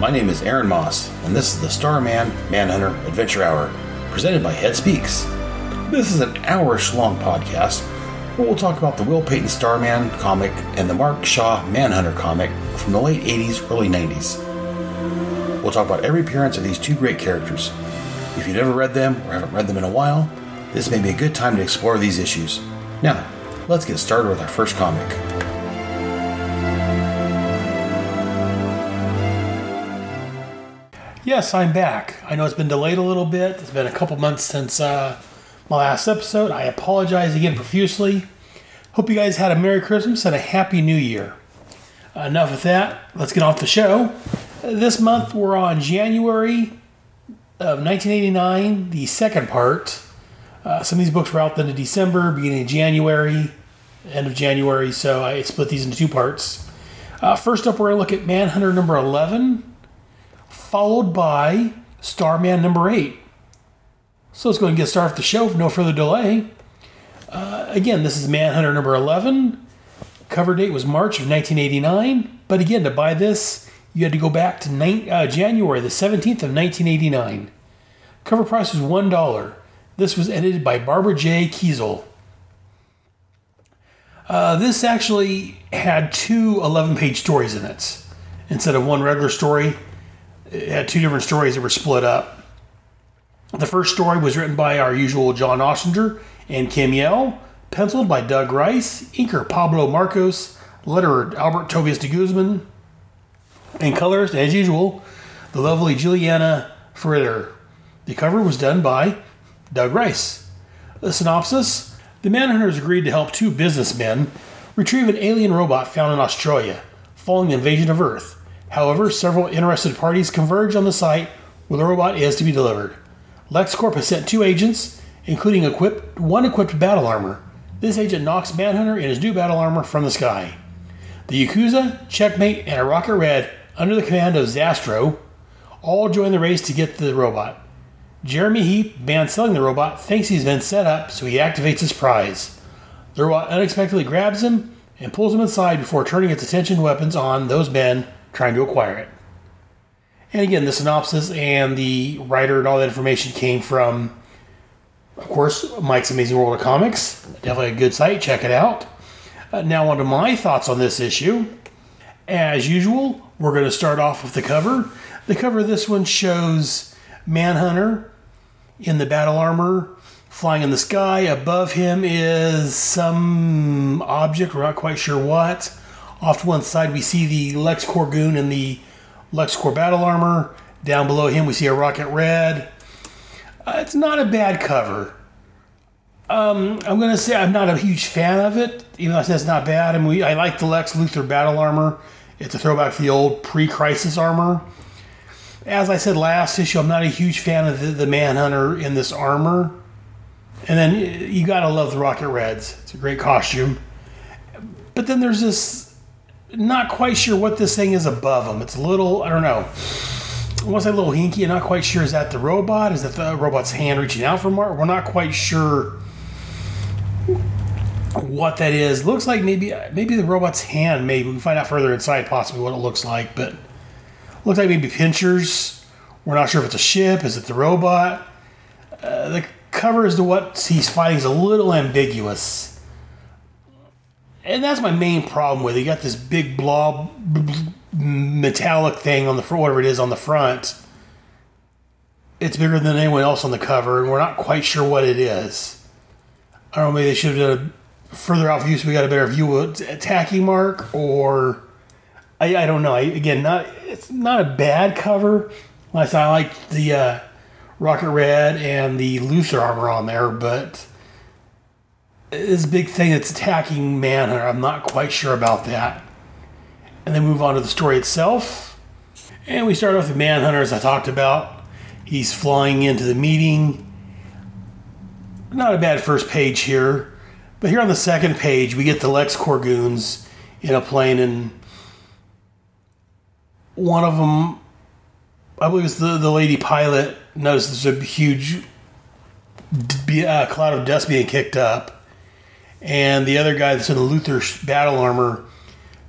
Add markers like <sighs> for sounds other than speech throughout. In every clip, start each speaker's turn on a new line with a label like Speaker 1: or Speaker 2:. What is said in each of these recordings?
Speaker 1: my
Speaker 2: name is Aaron Moss, and this is the Starman Manhunter Adventure Hour, presented by Head Speaks. This is an hourish long podcast where we'll talk about the Will Payton Starman comic and the Mark Shaw Manhunter comic from the late 80s, early 90s. We'll talk about every appearance of these two great characters. If you've never read them or haven't read them in a while, this may be a good time to explore these issues. Now, let's get started with our first comic. Yes, I'm back. I know it's been delayed a little bit. It's been a couple months since uh, my last episode. I apologize again profusely. Hope you guys had a Merry Christmas and a Happy New Year. Enough of that. Let's get off the show. This month we're on January of 1989, the second part. Uh, some of these books were out then in December, beginning of January, end of January, so I split these into two parts. Uh, first up, we're going to look at Manhunter number 11 followed by Starman number eight. So let's go and get started with the show no further delay. Uh, again, this is Manhunter number 11. Cover date was March of 1989. But again, to buy this, you had to go back to nine, uh, January the 17th of 1989. Cover price was $1. This was edited by Barbara J. Kesel. Uh, this actually had two 11 page stories in it instead of one regular story it had two different stories that were split up. The first story was written by our usual John Ostrander and Kim Yale, penciled by Doug Rice, inker Pablo Marcos, letterer Albert Tobias de Guzman, and colorist, as usual, the lovely Julianna Ferriter. The cover was done by Doug Rice. The synopsis The Manhunters agreed to help two businessmen retrieve an alien robot found in Australia following the invasion of Earth. However, several interested parties converge on the site where the robot is to be delivered. LexCorp has sent two agents, including equipped, one equipped battle armor. This agent knocks Manhunter in his new battle armor from the sky. The Yakuza, Checkmate, and a Rocket Red, under the command of Zastrow, all join the race to get the robot. Jeremy Heap, banned selling the robot, thinks he's been set up, so he activates his prize. The robot unexpectedly grabs him and pulls him inside before turning its attention weapons on those men trying to acquire it. And again, the synopsis and the writer and all that information came from, of course, Mike's Amazing World of Comics. Definitely a good site. Check it out. Uh, now, on to my thoughts on this issue. As usual, we're going to start off with the cover. The cover of this one shows Manhunter in the battle armor flying in the sky. Above him is some object, we're not quite sure what. Off to one side, we see the LexCorp goon in the LexCorp battle armor. Down below him, we see a Rocket Red. Uh, it's not a bad cover. Um, I'm going to say I'm not a huge fan of it, even though I said it's not bad. I mean, we, I like the Lex Luthor battle armor. It's a throwback to the old pre-crisis armor. As I said last issue, I'm not a huge fan of the, the Manhunter in this armor. And then you gotta love the Rocket Reds. It's a great costume. But then there's this, not quite sure what this thing is above them. It's a little, I don't know. I want to say a little hinky. I'm not quite sure. Is that the robot? Is that the robot's hand reaching out for Mark? We're not quite sure what that is. Looks like maybe maybe the robot's hand. Maybe we can find out further inside, possibly what it looks like. But looks like maybe pinchers. We're not sure if it's a ship. Is it the robot? Uh, the cover as to what he's fighting is a little ambiguous. And that's my main problem with it. You got this big blob metallic thing on the front, whatever it is on the front. It's bigger than anyone else on the cover, and we're not quite sure what it is. I don't know, maybe they should have done further out view so we got a better view of attacking Mark, or I, I don't know. I, again, not it's not a bad cover. Like I like the uh, Rocket Red and the Luthor armor on there, but this big thing that's attacking Manhunter, I'm not quite sure about that. And then move on to the story itself. And we start off with Manhunter, as I talked about. He's flying into the meeting. Not a bad first page here. But here on the second page, we get the LexCorp goons in a plane, and one of them, I believe it's the, the lady pilot, notices there's a huge uh, cloud of dust being kicked up. And the other guy that's in the Luthor battle armor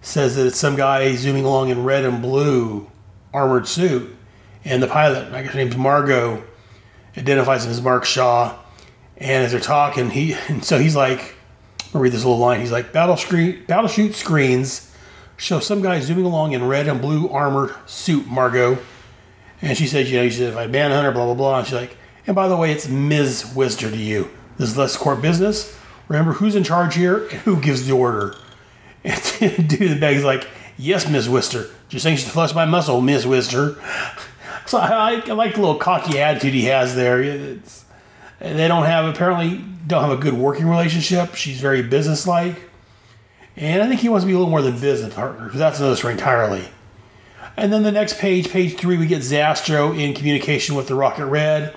Speaker 2: says that it's some guy zooming along in red and blue armored suit. And the pilot, I guess her name's Margot, identifies him as Mark Shaw. And as they're talking, he <laughs> and so he's like, I'll read this little line. He's like, battle screen, battle shoot screens show some guy zooming along in red and blue armored suit, Margot. And she says, you know, she said, if I manhunter, blah, blah, blah. And she's like, and by the way, it's Ms. Wister to you. This is LexCorp business. Remember who's in charge here and who gives the order. And <laughs> dude in the bag is like, yes, Ms. Wister. Just anxious to flush my muscle, Ms. Wister. <laughs> So I, I like the little cocky attitude he has there. It's, they don't have, apparently, don't have a good working relationship. She's very businesslike. And I think he wants to be a little more than business partner, that's another story entirely. And then the next page, page three, we get Zastrow in communication with the Rocket Red.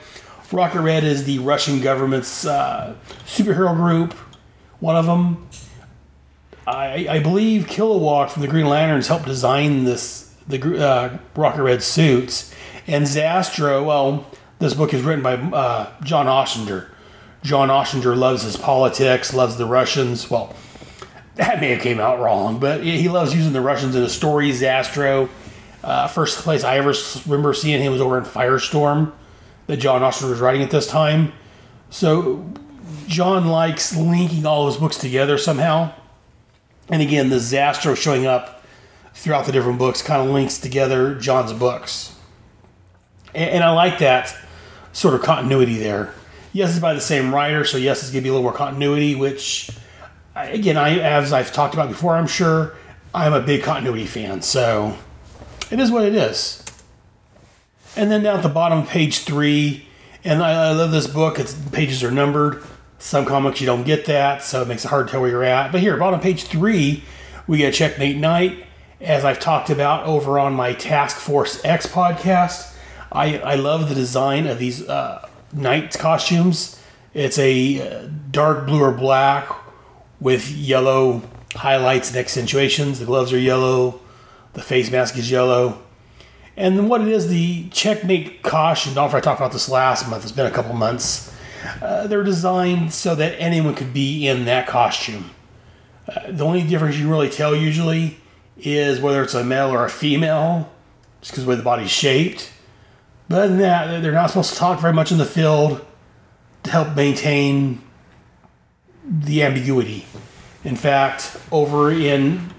Speaker 2: Rocket Red is the Russian government's uh, superhero group, one of them. I, I believe Kilowog from the Green Lanterns helped design this the uh, Rocket Red suits, and Zastrow. Well, this book is written by uh, John Ostrander. John Ostrander loves his politics, loves the Russians. Well, that may have came out wrong, but he loves using the Russians in his stories. Zastrow. Uh, first place I ever remember seeing him was over in Firestorm, that John Ostrander was writing at this time. So John likes linking all his books together somehow. And again, the Zastrow showing up throughout the different books kind of links together John's books. And, and I like that sort of continuity there. Yes, it's by the same writer, so yes, it's going to be a little more continuity, which, again, I as I've talked about before, I'm sure I'm a big continuity fan, so it is what it is. And then down at the bottom page three, and I, I love this book. Its pages are numbered. Some comics you don't get that, so it makes it hard to tell where you're at. But here, bottom page three, we get Checkmate Knight, as I've talked about over on my Task Force X podcast. I, I love the design of these uh, knight costumes. It's a uh, dark blue or black with yellow highlights and accentuations. The gloves are yellow. The face mask is yellow. And what it is, the checkmate costume, don't forget I talked about this last month, it's been a couple months. Uh, they're designed so that anyone could be in that costume. Uh, the only difference you really tell usually is whether it's a male or a female, just because of the way the body's shaped. But other than that, they're not supposed to talk very much in the field to help maintain the ambiguity. In fact, over in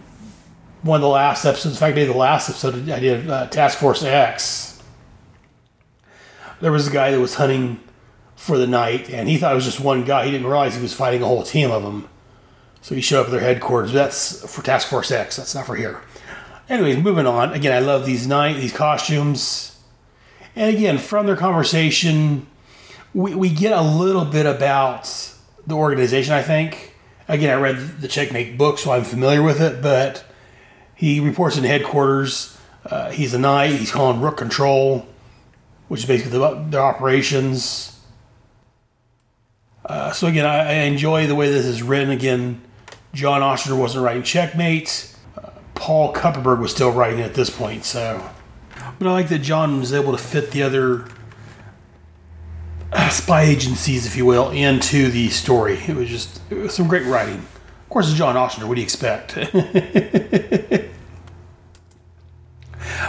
Speaker 2: one of the last episodes, in fact, maybe the last episode I did uh, Task Force X, there was a guy that was hunting for the knight, and he thought it was just one guy. He didn't realize he was fighting a whole team of them. So he showed up at their headquarters. That's for Task Force X. That's not for here. Anyways, moving on. Again, I love these knight these costumes, and again from their conversation, we, we get a little bit about the organization. I think. Again, I read the Checkmate book, so I'm familiar with it. But he reports in headquarters. Uh, he's a knight. He's calling Rook Control, which is basically the, their operations. Uh, so again, I, I enjoy the way this is written. Again, John Ostrander wasn't writing Checkmate. Uh, Paul Kupperberg was still writing at this point. So, but I like that John was able to fit the other uh, spy agencies, if you will, into the story. It was just it was some great writing. Of course, it's John Ostrander. What do you expect? <laughs>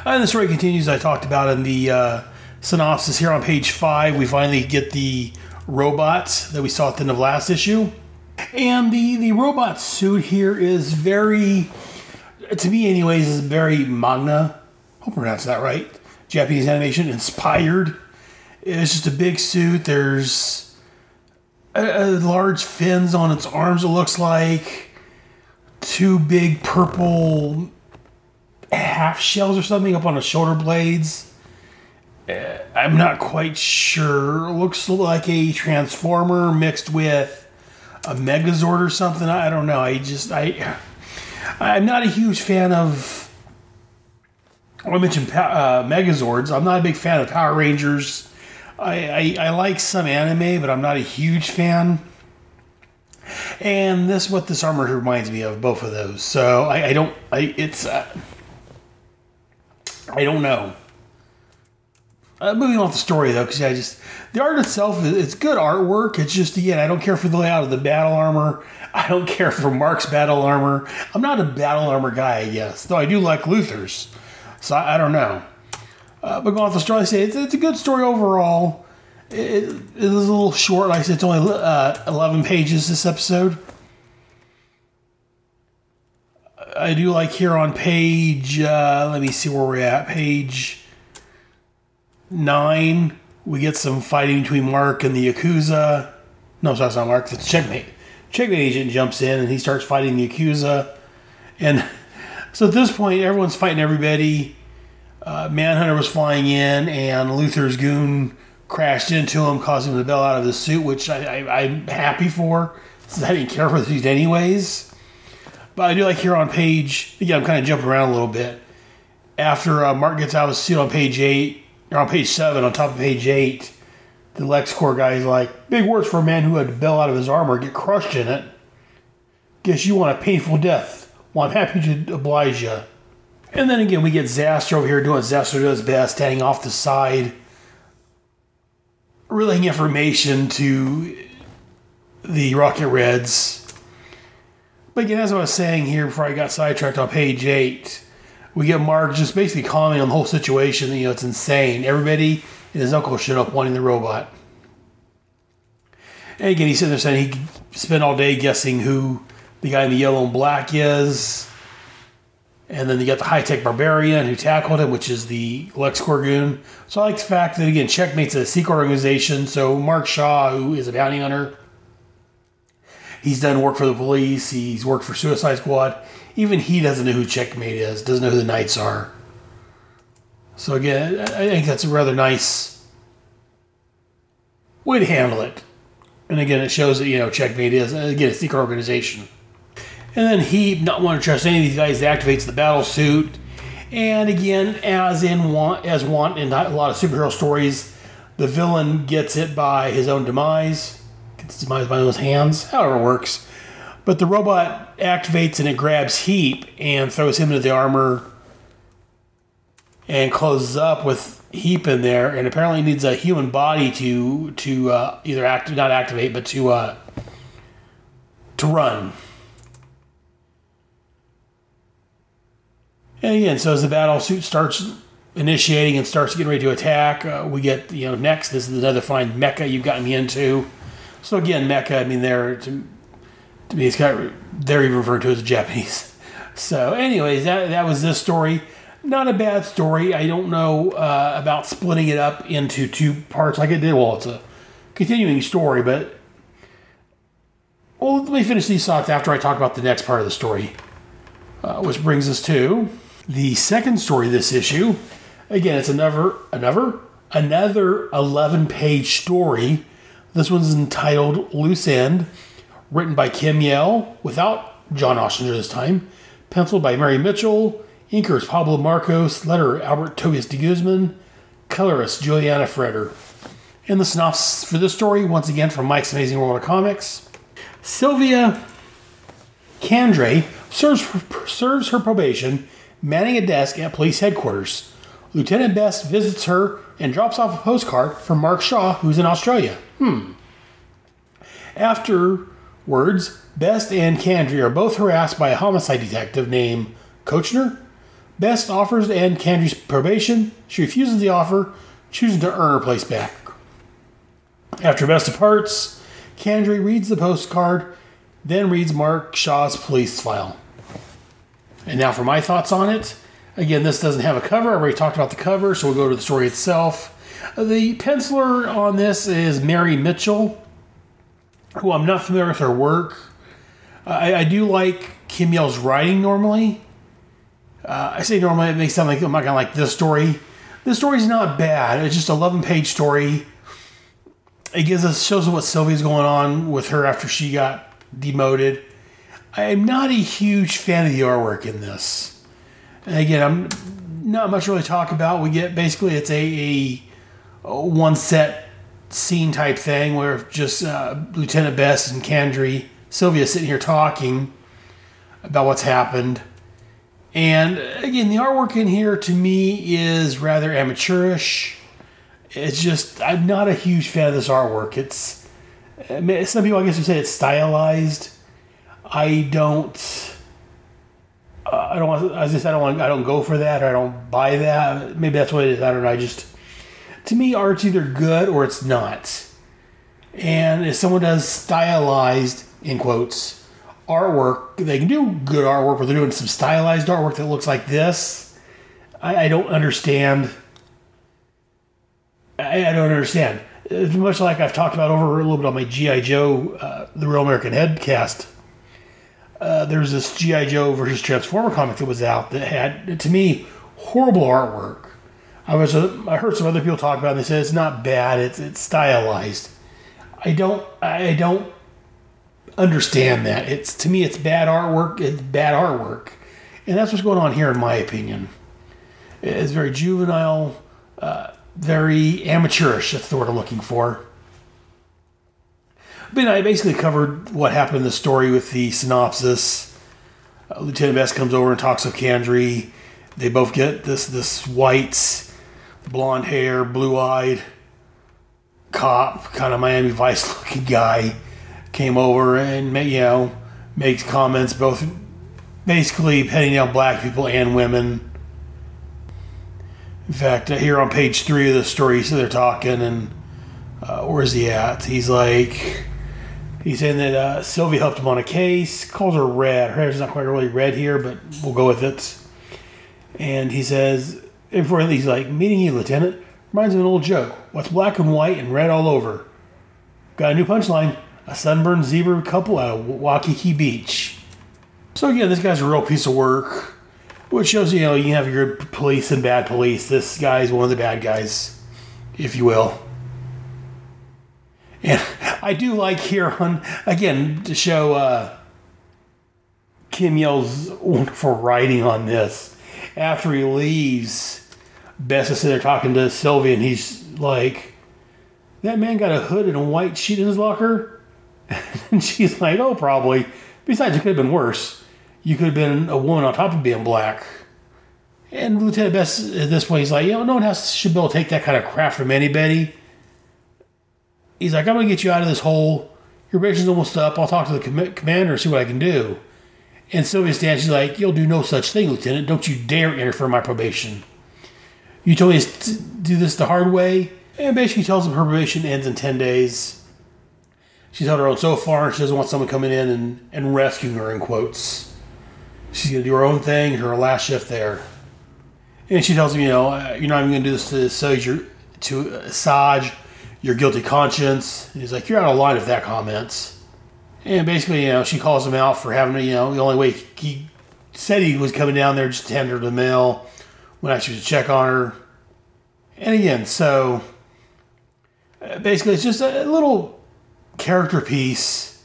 Speaker 2: And the story continues. I talked about in the uh, synopsis here on page five. We finally get the robots that we saw at the end of last issue, and the the robot suit here is very, to me, anyways, is very manga. Hope I pronounced that right. Japanese animation inspired. It's just a big suit. There's uh, uh, large fins on its arms. It looks like two big purple half shells or something up on the shoulder blades. Uh, I'm not quite sure. Looks like a transformer mixed with a Megazord or something. I don't know. I just I I'm not a huge fan of. I mentioned uh, Megazords. I'm not a big fan of Power Rangers. I, I I like some anime, but I'm not a huge fan. And this what this armor reminds me of, both of those. So I, I don't. I it's. Uh, I don't know. Uh, moving off the story though, because I just the art itself is it's good artwork. It's just again, I don't care for the layout of the battle armor. <laughs> I don't care for Mark's battle armor. I'm not a battle armor guy, I guess, though I do like Luthor's. So I, I don't know. Uh, but going off the story, I say it's, it's a good story overall. It, it is a little short. Like I said, it's only uh, 11 pages this episode. I do like here on page. Uh, let me see where we're at. Page nine, we get some fighting between Mark and the Yakuza. No, sorry, it's not Mark. It's Checkmate. Checkmate agent jumps in and he starts fighting the Yakuza. And so at this point, everyone's fighting everybody. Uh, Manhunter was flying in, and Luthor's goon crashed into him, causing him to bail out of the suit, which I, I'm happy for, since I didn't care for the anyways. But I do like here on page, again, I'm kind of jumping around a little bit. After uh, Mark gets out of the suit on page 8, or on page 7, on top of page 8, the LexCorp guy is like, big words for a man who had to bail out of his armor, get crushed in it. Guess you want a painful death. Well, I'm happy to oblige you. And then again, we get Zaster over here doing what Zaster does best, standing off the side, relaying information to the Rocket Reds. But again, as I was saying here before I got sidetracked on page 8, we get Mark just basically commenting on the whole situation. You know, it's insane. Everybody and his uncle showed up wanting the robot. And again, he's sitting there saying he spent all day guessing who the guy in the yellow and black is. And then you got the high tech barbarian who tackled him, which is the LexCorp goon. So I like the fact that, again, Checkmate's a secret organization. So Mark Shaw, who is a bounty hunter, he's done work for the police, he's worked for Suicide Squad. Even he doesn't know who Checkmate is, doesn't know who the Knights are. So again, I think that's a rather nice way to handle it. And again, it shows that, you know, Checkmate is, uh, again, a secret organization. And then he, not wanting to trust any of these guys, activates the battle suit. And again, as in want, as want in a lot of superhero stories, the villain gets it by his own demise, gets demised by those hands, however it works. But the robot activates and it grabs Heap and throws him into the armor and closes up with Heap in there, and apparently needs a human body to to uh, either act not activate, but to uh, to run. And again, so as the battle suit starts initiating and starts getting ready to attack, uh, we get you know next. This is another fine mecha you've gotten me into. So again, Mecha. I mean, they're to, to me, it's kind of, they're even referred to as Japanese. <laughs> So, anyways, that that was this story. Not a bad story. I don't know uh, about splitting it up into two parts like it did. Well, it's a continuing story, but well, let me finish these thoughts after I talk about the next part of the story, uh, which brings us to the second story this issue. Again, it's another another another eleven page story. This one's entitled "Loose End," written by Kim Yale without John Ostrander this time, penciled by Mary Mitchell, inkers Pablo Marcos, letter Albert Tobias de Guzman, colorist Julianna Ferriter. And the synopsis for this story, once again from Mike's Amazing World of Comics. Sylvia Kandrey serves, serves her probation, manning a desk at police headquarters. Lieutenant Best visits her and drops off a postcard from Mark Shaw, who's in Australia. Hmm. Afterwards, Best and Kandrey are both harassed by a homicide detective named Kochner. Best offers to end Kandrey's probation. She refuses the offer, choosing to earn her place back. After Best departs, Kandrey reads the postcard, then reads Mark Shaw's police file. And now for my thoughts on it. Again, this doesn't have a cover. I already talked about the cover, so we'll go to the story itself. The penciler on this is Mary Mitchell. who I'm not familiar with her work. I, I do like Kim Yale's writing normally. Uh, I say normally, it makes sound like I'm not gonna like this story. This story's not bad. It's just a 11 page story. It gives us shows what Sylvia's going on with her after she got demoted. I'm not a huge fan of the artwork in this. And again, I'm not much really talk about. We get basically it's a, a, one set scene type thing where just uh, Lieutenant Bess and Kandrey, Sylvia sitting here talking about what's happened. And again, the artwork in here to me is rather amateurish. It's just I'm not a huge fan of this artwork. It's I mean, some people I guess would say it's stylized. I don't. Uh, I don't want. I just I don't want. I don't go for that. Or I don't buy that. Maybe that's what it is. I don't know. I just to me, art's either good or it's not. And if someone does stylized in quotes artwork, they can do good artwork, but they're doing some stylized artwork that looks like this. I, I don't understand. I, I don't understand. It's much like I've talked about over a little bit on my GI Joe, uh, the Real American Headcast. Uh, there was this GI Joe versus Transformer comic that was out that had, to me, horrible artwork. I was uh, I heard some other people talk about it. and They said it's not bad. It's it's stylized. I don't I don't understand that. It's to me it's bad artwork. It's bad artwork, and that's what's going on here in my opinion. It's very juvenile, uh, very amateurish. That's the word I'm looking for. But I basically covered what happened in the story with the synopsis. Uh, Lieutenant Best comes over and talks with Kandrey. They both get this this white, blonde hair, blue eyed cop, kind of Miami Vice <laughs> looking guy, came over and you know makes comments both basically petting down black people and women. In fact, uh, here on page three of the story, so they're talking, and uh, where's he at? He's like, he's saying that uh, Sylvia helped him on a case, calls her red. Her hair's not quite really red here, but we'll go with it. And he says, before he's like, meeting you, Lieutenant, reminds me of an old joke. What's black and white and red all over? Got a new punchline. A sunburned zebra couple at Waikiki beach. So again, this guy's a real piece of work, which shows you know you have your police and bad police. This guy's one of the bad guys, if you will. And <laughs> I do like here on again to show uh, Kim Yale's wonderful writing on this. After he leaves, Bess is sitting there talking to Sylvia, and he's like, "That man got a hood and a white sheet in his locker," <laughs> and she's like, "Oh, probably." Besides, it could have been worse. You could have been a woman on top of being black. And Lieutenant Bess at this point, he's like, you know, no one has should be able to take that kind of crap from anybody. He's like, I'm gonna get you out of this hole. Your probation's almost up. I'll talk to the com- commander, and see what I can do. And Sylvia stands. She's like, "You'll do no such thing, Lieutenant. Don't you dare interfere in my probation. You told me to do this the hard way." And basically tells him her probation ends in ten days. She's held her own so far, and she doesn't want someone coming in and, and rescuing her. In quotes, she's gonna do her own thing. Her last shift there. And she tells him, you know, you're not even going to do this to Saj, to uh, Saj, your guilty conscience. And he's like, you're out of line with that comments. And basically, you know, she calls him out for having, you know, the only way he said he was coming down there just to hand her the mail when actually to check on her. And again, so uh, basically, it's just a little character piece.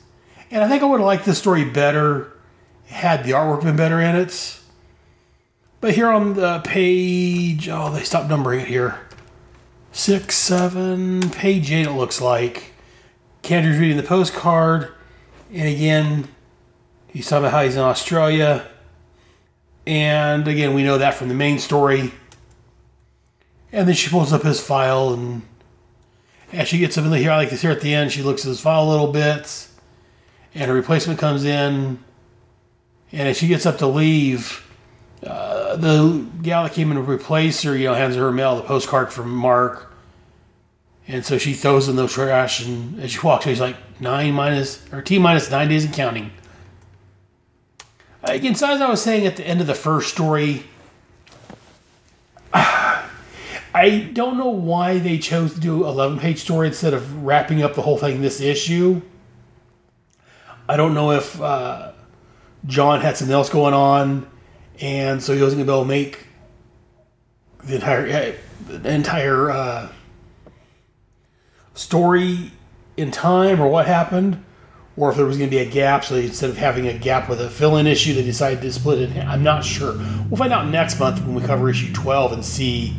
Speaker 2: And I think I would have liked this story better had the artwork been better in it. But here on the page, oh, they stopped numbering it here. Six, seven, page eight, it looks like. Kendrick's reading the postcard. And again, he's talking about how he's in Australia. And again, we know that from the main story. And then she pulls up his file, and as she gets up in the here, I like this here at the end, she looks at his file a little bit. And a replacement comes in. And as she gets up to leave, uh, the gal that came in to replace her, you know, hands her mail, the postcard from Mark. And so she throws in the trash, and as she walks she's like, nine minus, or T minus nine days and counting. Again, so as I was saying at the end of the first story, <sighs> I don't know why they chose to do 11 page story instead of wrapping up the whole thing in this issue. I don't know if uh, John had something else going on, and so he wasn't going to be able to make the entire the entire uh, story in time, or what happened, or if there was going to be a gap. So instead of having a gap with a fill-in issue, they decided to split it. I'm not sure. We'll find out next month when we cover issue 12 and see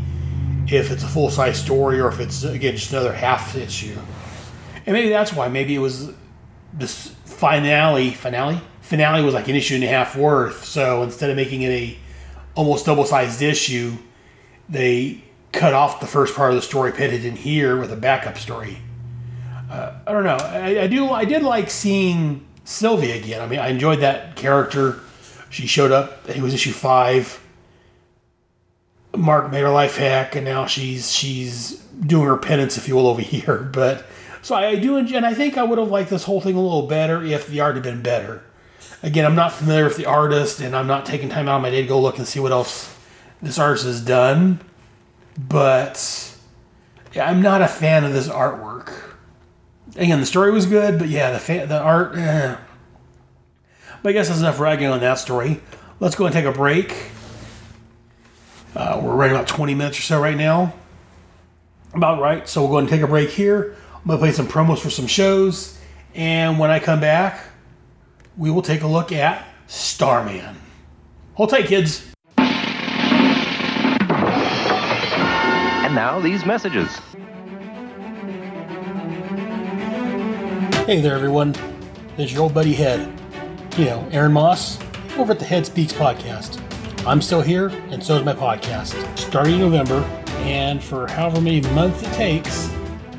Speaker 2: if it's a full-size story or if it's again just another half issue. And maybe that's why. Maybe it was this finale. Finale. Finale was like an issue and a half worth. So instead of making it a almost double-sized issue, they cut off the first part of the story, put it in here with a backup story. Uh, I don't know. I, I do. I did like seeing Sylvia again. I mean, I enjoyed that character. She showed up. It was issue five. Mark made her life hack, and now she's she's doing her penance, if you will, over <laughs> here. But so I, I do, and I think I would have liked this whole thing a little better if the art had been better. Again, I'm not familiar with the artist, and I'm not taking time out of my day to go look and see what else this artist has done. But yeah, I'm not a fan of this artwork. Again, the story was good, but yeah, the fa- the art. Eh. But I guess that's enough ragging on that story. Let's go and take a break. Uh, we're right about 20 minutes or so right now. About right. So we'll go and take a break here. I'm going to play some promos for some shows. And when I come back, we will take a look at Starman. Hold tight, kids.
Speaker 3: And now these messages.
Speaker 2: Hey there, everyone. It's your old buddy Head. You know, Aaron Moss, over at the Head Speaks podcast. I'm still here, and so is my podcast. Starting in November, and for however many months it takes,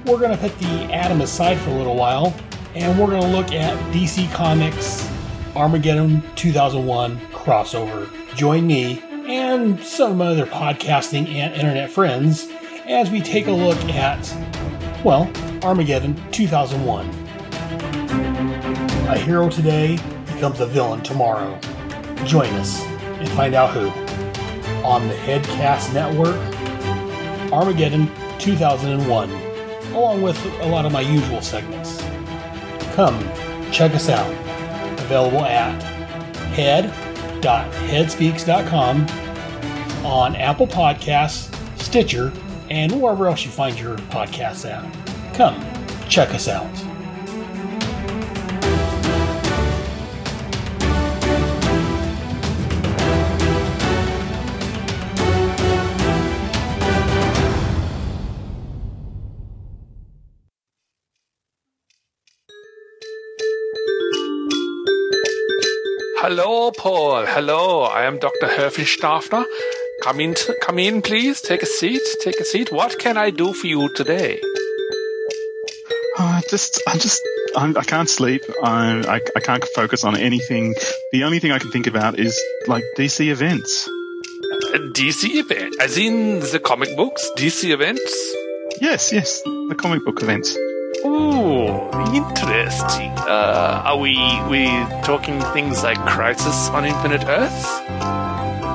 Speaker 2: we're going to put the Atom aside for a little while, and we're going to look at DC Comics Armageddon 2001 crossover. Join me and some other podcasting and internet friends as we take a look at, well, Armageddon 2001. A hero today becomes a villain tomorrow. Join us and find out who. On the Headcast Network, Armageddon 2001, along with a lot of my usual segments. Come, check us out. Available at head.headspeaks.com, on Apple Podcasts, Stitcher, and wherever else you find your podcasts at. Come, check us out.
Speaker 4: Hello, Paul. Hello, I am Dr. Herfenstaffner. Come in, come in, please. Take a seat. Take a seat. What can I do for you today?
Speaker 5: I just, I just, I'm, I can't sleep. I, I, I can't focus on anything. The only thing I can think about is like DC events.
Speaker 4: Uh, DC event, as in the comic books. DC events.
Speaker 5: Yes, yes, the comic book events.
Speaker 4: Ooh, interesting. Uh, are we we talking things like Crisis on Infinite Earth?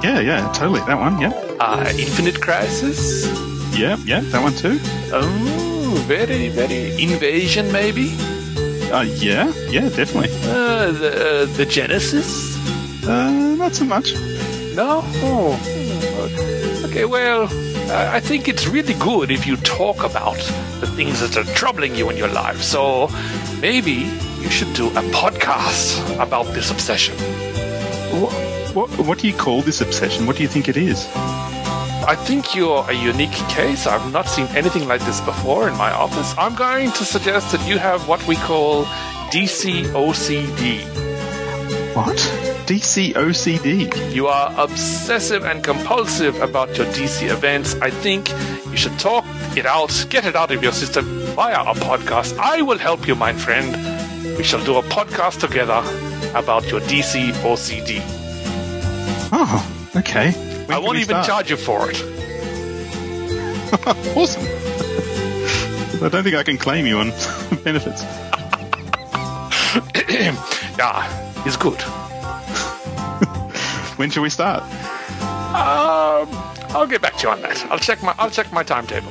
Speaker 5: Yeah, yeah, totally. That one. Yeah,
Speaker 4: Uh, Infinite Crisis?
Speaker 5: yeah, yeah, that one too.
Speaker 4: Oh, very, very invasion, maybe.
Speaker 5: Uh, yeah, yeah, definitely.
Speaker 4: Uh, the uh, the Genesis.
Speaker 5: Uh, not so much.
Speaker 4: No? Oh. Okay, well, I I think it's really good if you talk about the things that are troubling you in your life. So maybe you should do a podcast about this obsession.
Speaker 5: What, what, what do you call this obsession? What do you think it is?
Speaker 4: I think you're a unique case. I've not seen anything like this before in my office. I'm going to suggest that you have what we call DC OCD.
Speaker 5: What? DC OCD.
Speaker 4: You are obsessive and compulsive about your DC events. I think you should talk it out, get it out of your system via a podcast. I will help you, my friend. We shall do a podcast together about your DC OCD.
Speaker 5: Oh, ah, okay. When
Speaker 4: I won't even
Speaker 5: start?
Speaker 4: charge you for it. <laughs>
Speaker 5: awesome. I don't think I can claim you on <laughs> benefits. <coughs>
Speaker 4: yeah, it's good.
Speaker 5: When shall we start?
Speaker 4: Um, I'll get back to you on that. I'll check my I'll check my timetable. <laughs>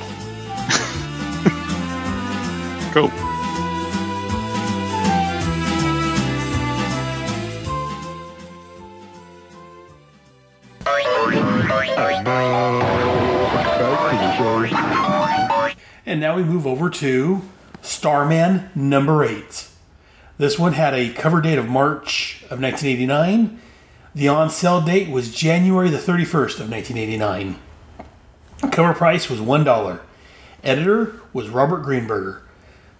Speaker 5: cool.
Speaker 2: And now we move over to Starman number eight. This one had a cover date of March of 1989 the on sale date was January the 31st of 1989. Cover price was $1. Editor was Robert Greenberger.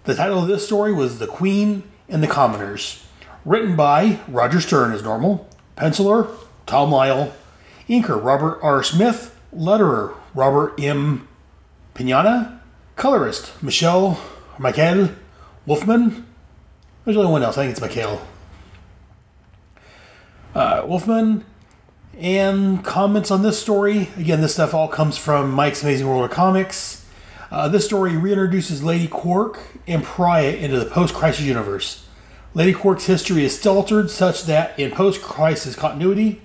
Speaker 2: The title of this story was The Queen and the Commoners. Written by Roger Stern as normal, penciler Tom Lyle, inker Robert R. Smith, letterer Robert M. Pinaha, colorist Michelle Michael Wolfman. There's only one else. I think it's Michael. Uh, Wolfman. And comments on this story. Again, this stuff all comes from Mike's Amazing World of Comics. Uh, this story reintroduces Lady Quark and Pariah into the post crisis universe. Lady Quark's history is still altered such that in post crisis continuity,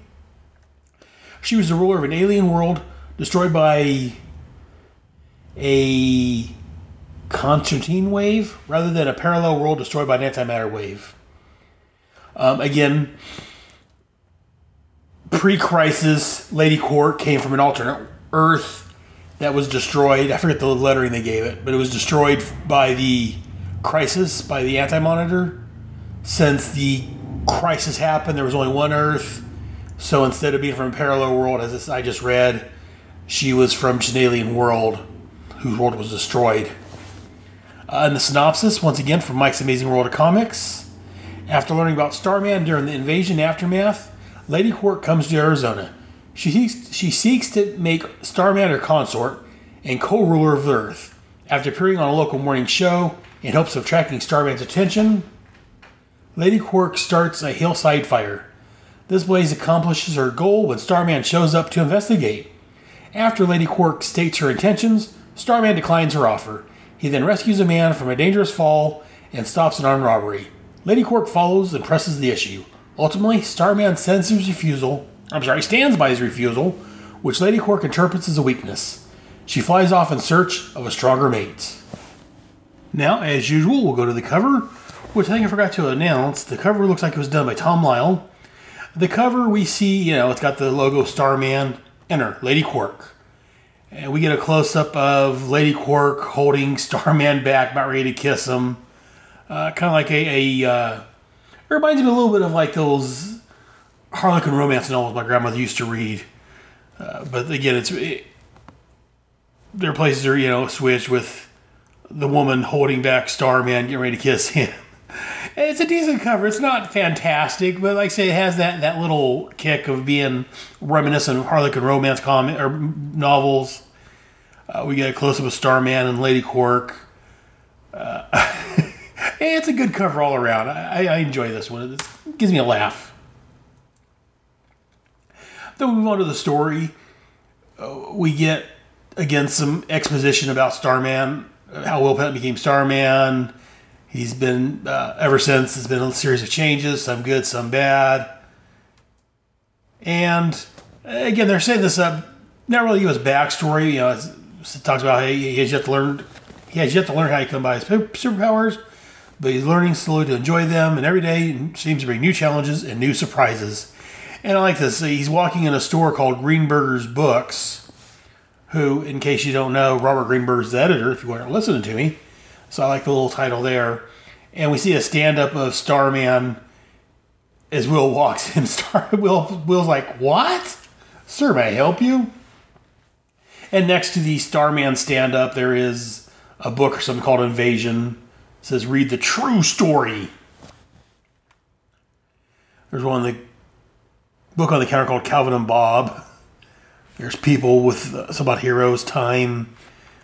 Speaker 2: she was the ruler of an alien world destroyed by a Constantine wave rather than a parallel world destroyed by an antimatter wave. Um, again, pre crisis, Lady Quark came from an alternate Earth that was destroyed. I forget the lettering they gave it, but it was destroyed by the crisis, by the anti monitor. Since the crisis happened, there was only one Earth. So instead of being from a parallel world, as I just read, she was from an alien world whose world was destroyed. Uh, in the synopsis, once again from Mike's Amazing World of Comics, after learning about Starman during the invasion aftermath, Lady Quark comes to Arizona. She seeks, she seeks to make Starman her consort and co-ruler of the Earth. After appearing on a local morning show in hopes of attracting Starman's attention, Lady Quark starts a hillside fire. This blaze accomplishes her goal when Starman shows up to investigate. After Lady Quark states her intentions, Starman declines her offer. He then rescues a man from a dangerous fall and stops an armed robbery. Lady Quark follows and presses the issue. Ultimately, Starman sends his refusal, I'm sorry, stands by his refusal, which Lady Quark interprets as a weakness. She flies off in search of a stronger mate. Now, as usual, we'll go to the cover, which I think I forgot to announce. The cover looks like it was done by Tom Lyle. The cover we see, you know, it's got the logo Starman and her, Lady Quark. And we get a close up of Lady Quark holding Starman back, about ready to kiss him. Uh, kind of like a, a uh, it reminds me a little bit of like those Harlequin romance novels my grandmother used to read. Uh, but again, it's it, their places are you know switched with the woman holding back Starman, getting ready to kiss him. <laughs> It's a decent cover. It's not fantastic, but like I say, it has that, that little kick of being reminiscent of Harlequin romance comic or novels. Uh, we get a close up of Starman and Lady Quark. Uh, <laughs> it's a good cover all around. I, I enjoy this one. It gives me a laugh. Then we move on to the story. Uh, we get again some exposition about Starman, uh, how Will Payton became Starman. He's been uh, ever since. There's been a series of changes, some good, some bad. And again, they're setting this up. Not really his backstory. You know, it talks about how he, he has yet to learn. He has yet to learn how to come by his superpowers, but he's learning slowly to enjoy them. And every day seems to bring new challenges and new surprises. And I like this. He's walking in a store called Greenberger's Books, who, in case you don't know, Robert Greenberger's the editor, if you weren't listening to me. So I like the little title there. And we see a stand up of Starman as Will walks in. <laughs> Star Will Will's like, What? Sir, may I help you? And next to the Starman stand up, there is a book or something called Invasion. Says, Read the true story. There's one in the book on the counter called Calvin and Bob. There's people with uh, it's about heroes, time.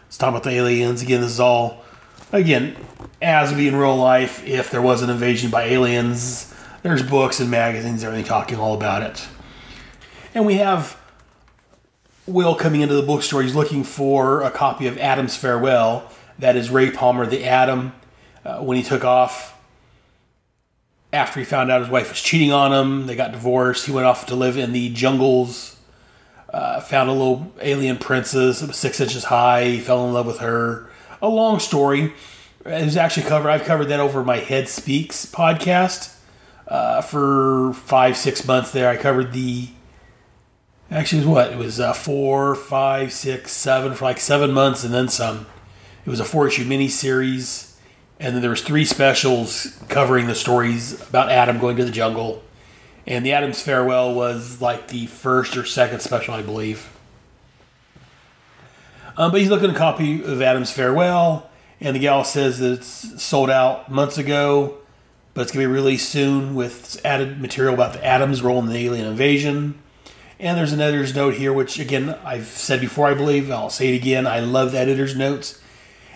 Speaker 2: It's talking about the aliens. Again, this is all again as be in real life if there was an invasion by aliens. There's books and magazines, everything talking all about it. And we have Will coming into the bookstore. He's looking for a copy of Adam's Farewell. That is Ray Palmer, the Atom, uh, when he took off after he found out his wife was cheating on him. They got divorced. He went off to live in the jungles. Uh, found a little alien princess that was six inches high. He fell in love with her. A long story. It was actually covered. I've covered that over my Head Speaks podcast uh, for five, six months. There, I covered the Actually, it was what? It was uh, four, five, six, seven for like seven months, and then some. It was a four-issue miniseries, and then there was three specials covering the stories about Atom going to the jungle. And the Atom's farewell was like the first or second special, I believe. Um, but he's looking at a copy of Atom's farewell, and the gal says that it's sold out months ago, but it's gonna be released soon with added material about the Atom's role in the alien invasion. And there's an editor's note here, which again I've said before, I believe. I'll say it again. I love the editor's notes.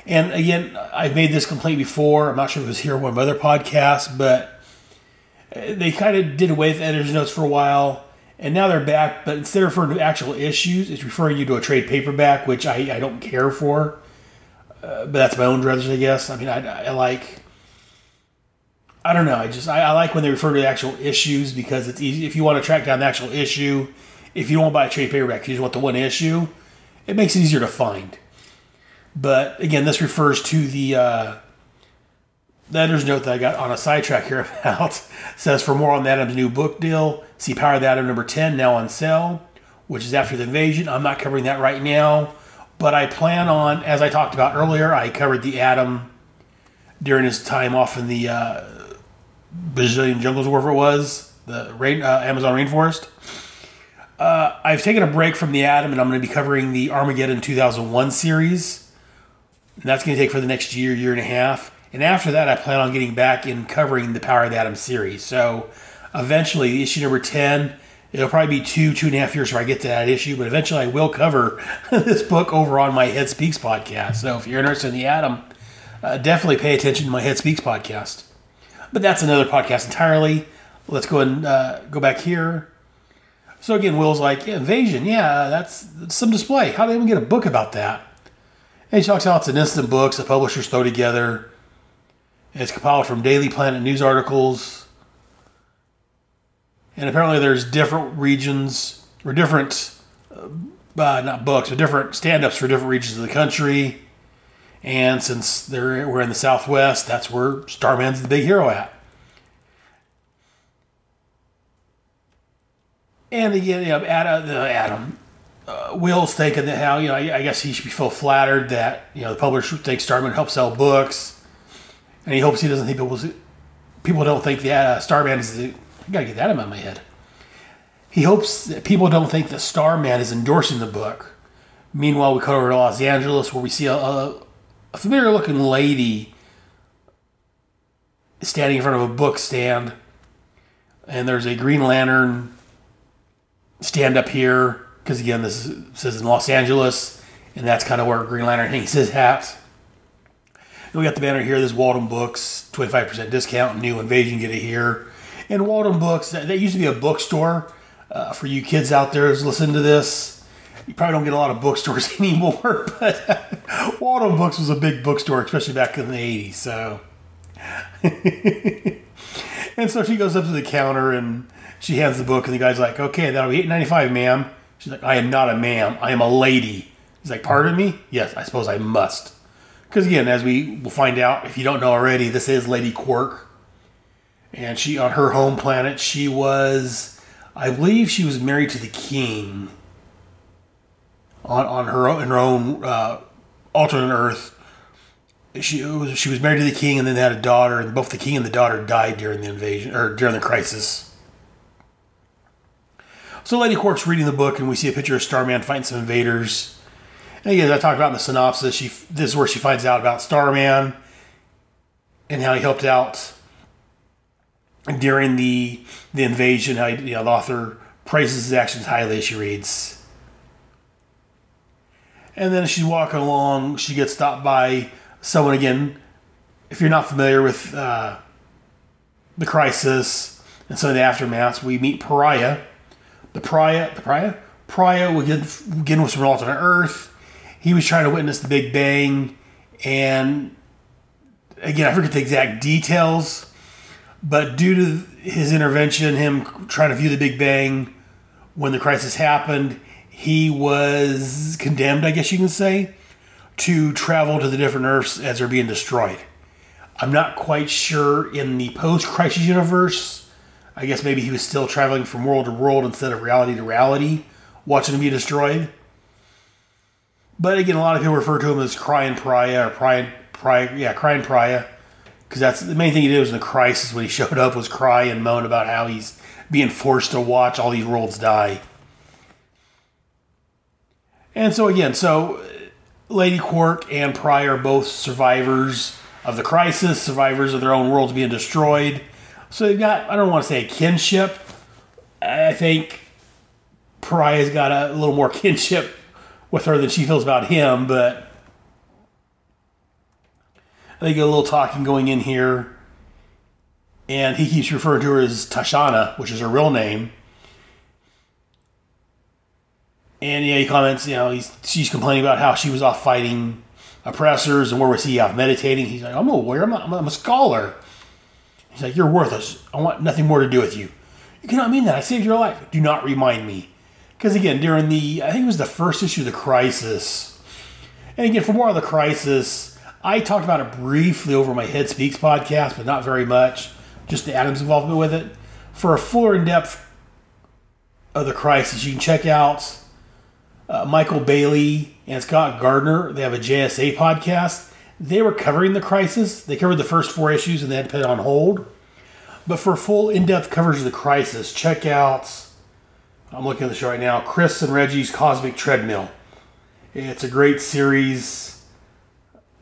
Speaker 2: And again, I've made this complaint before. I'm not sure if it was here or one of my other podcasts, but uh, they kind of did away with editor's notes for a while, and now they're back. But instead of referring to actual issues, it's referring you to a trade paperback, which I, I don't care for. Uh, but that's my own druthers, I guess. I mean, I, I like. I don't know. I just I, I like when they refer to the actual issues because it's easy. If you want to track down the actual issue, if you don't want to buy a trade paperback, you just want the one issue. It makes it easier to find. But again, this refers to the uh, the editor's note that I got on a sidetrack here <laughs> about says for more on the Atom's new book deal, see Power of the Atom number 10 now on sale, which is after the invasion. I'm not covering that right now, but I plan on, as I talked about earlier, I covered the Atom during his time off in the uh, Brazilian jungles, wherever it was, the rain, uh, Amazon rainforest. Uh, I've taken a break from the Atom, and I'm going to be covering the Armageddon 2001 series. That's going to take for the next year, year and a half. And after that, I plan on getting back in covering the Power of the Atom series. So eventually, issue number 10, it'll probably be two, two and a half years before I get to that issue, but eventually I will cover <laughs> this book over on my Head Speaks podcast. So if you're interested in the Atom, uh, definitely pay attention to my Head Speaks podcast. But that's another podcast entirely. Let's go and uh, go back here. So again, Will's like, yeah, invasion, yeah, that's some display. How do they even get a book about that? And he talks about it's an instant book the publishers throw together. It's compiled from Daily Planet news articles. And apparently there's different regions, or different, uh, uh, not books, but different stand-ups for different regions of the country. And since they're, we're in the Southwest, that's where Starman's the big hero at. And again, you know, Atom, the Atom uh, Will's thinking that how you know I, I guess he should be feel flattered that you know the publisher thinks Starman helps sell books, and he hopes he doesn't think people people don't think that uh, Starman is the. I gotta get that out of my head. He hopes that people don't think that Starman is endorsing the book. Meanwhile, we cut over to Los Angeles where we see a, a, a familiar looking lady standing in front of a book stand, and there's a Green Lantern stand up here because again, this is, says in Los Angeles, and that's kind of where Green Lantern hangs his hat. And we got the banner here. This Walden Books, 25% discount, new invasion, get it here. And Walden Books, that, that used to be a bookstore uh, for you kids out there who's listening to this. You probably don't get a lot of bookstores <laughs> anymore, but <laughs> Walden Books was a big bookstore, especially back in the 80s. So, <laughs> and so she goes up to the counter and she hands the book, and the guy's like, "Okay, that'll be eight ninety five, ma'am." She's like, "I am not a ma'am. I am a lady." He's like, "Pardon me?" Yes, I suppose I must. Because again, as we will find out, if you don't know already, this is Lady Quark, and she on her home planet, she was, I believe, she was married to the king. On on her own, in her own uh, alternate Earth, she was she was married to the king, and then had a daughter, and both the king and the daughter died during the invasion or during the crisis. So Lady Quark's reading the book, and we see a picture of Starman fighting some invaders. And again, as I talked about in the synopsis, she this is where she finds out about Starman and how he helped out during the the invasion. How he, you know, the author praises his actions highly. As she reads, and then as she's walking along, she gets stopped by someone again. If you're not familiar with uh, the crisis and some of the aftermaths, we meet Pariah the Pariah, the would get, again was from alternate Earth. He was trying to witness the Big Bang, and again, I forget the exact details, but due to his intervention, him trying to view the Big Bang when the crisis happened, he was condemned, I guess you can say, to travel to the different Earths as they're being destroyed. I'm not quite sure in the post crisis universe I guess maybe he was still traveling from world to world instead of reality to reality, watching him be destroyed. But again, a lot of people refer to him as crying pariah or crying pariah, yeah, crying pariah, because that's the main thing he did was in the crisis when he <laughs> showed up was cry and moan about how he's being forced to watch all these worlds die. And so again, so uh, Lady Quark and Pariah are both survivors of the crisis, survivors of their own worlds being destroyed. So they've got, I don't want to say a kinship. I think Pariah's got a little more <laughs> kinship with her than she feels about him, but they get a little talking going in here. And he keeps referring to her as Tashana, which is her real name. And yeah, he comments, you know, he's, she's complaining about how she was off fighting oppressors and where was he off meditating. He's like, I'm aware, I'm a, I'm a scholar. He's like, You're worthless. I want nothing more to do with you. You cannot mean that. I saved your life. Do not remind me. Because again, during the, I think it was the first issue of the Crisis. And again, for more on the Crisis, I talked about it briefly over my Head Speaks podcast, but not very much. Just the Atom's involvement with it. For a fuller in depth of the Crisis, you can check out uh, Michael Bailey and Scott Gardner. They have a JSA podcast. They were covering the crisis. They covered the first four issues and they had to put it on hold. But for full in depth coverage of the crisis, check out, I'm looking at the show right now, Chris and Reggie's Cosmic Treadmill. It's a great series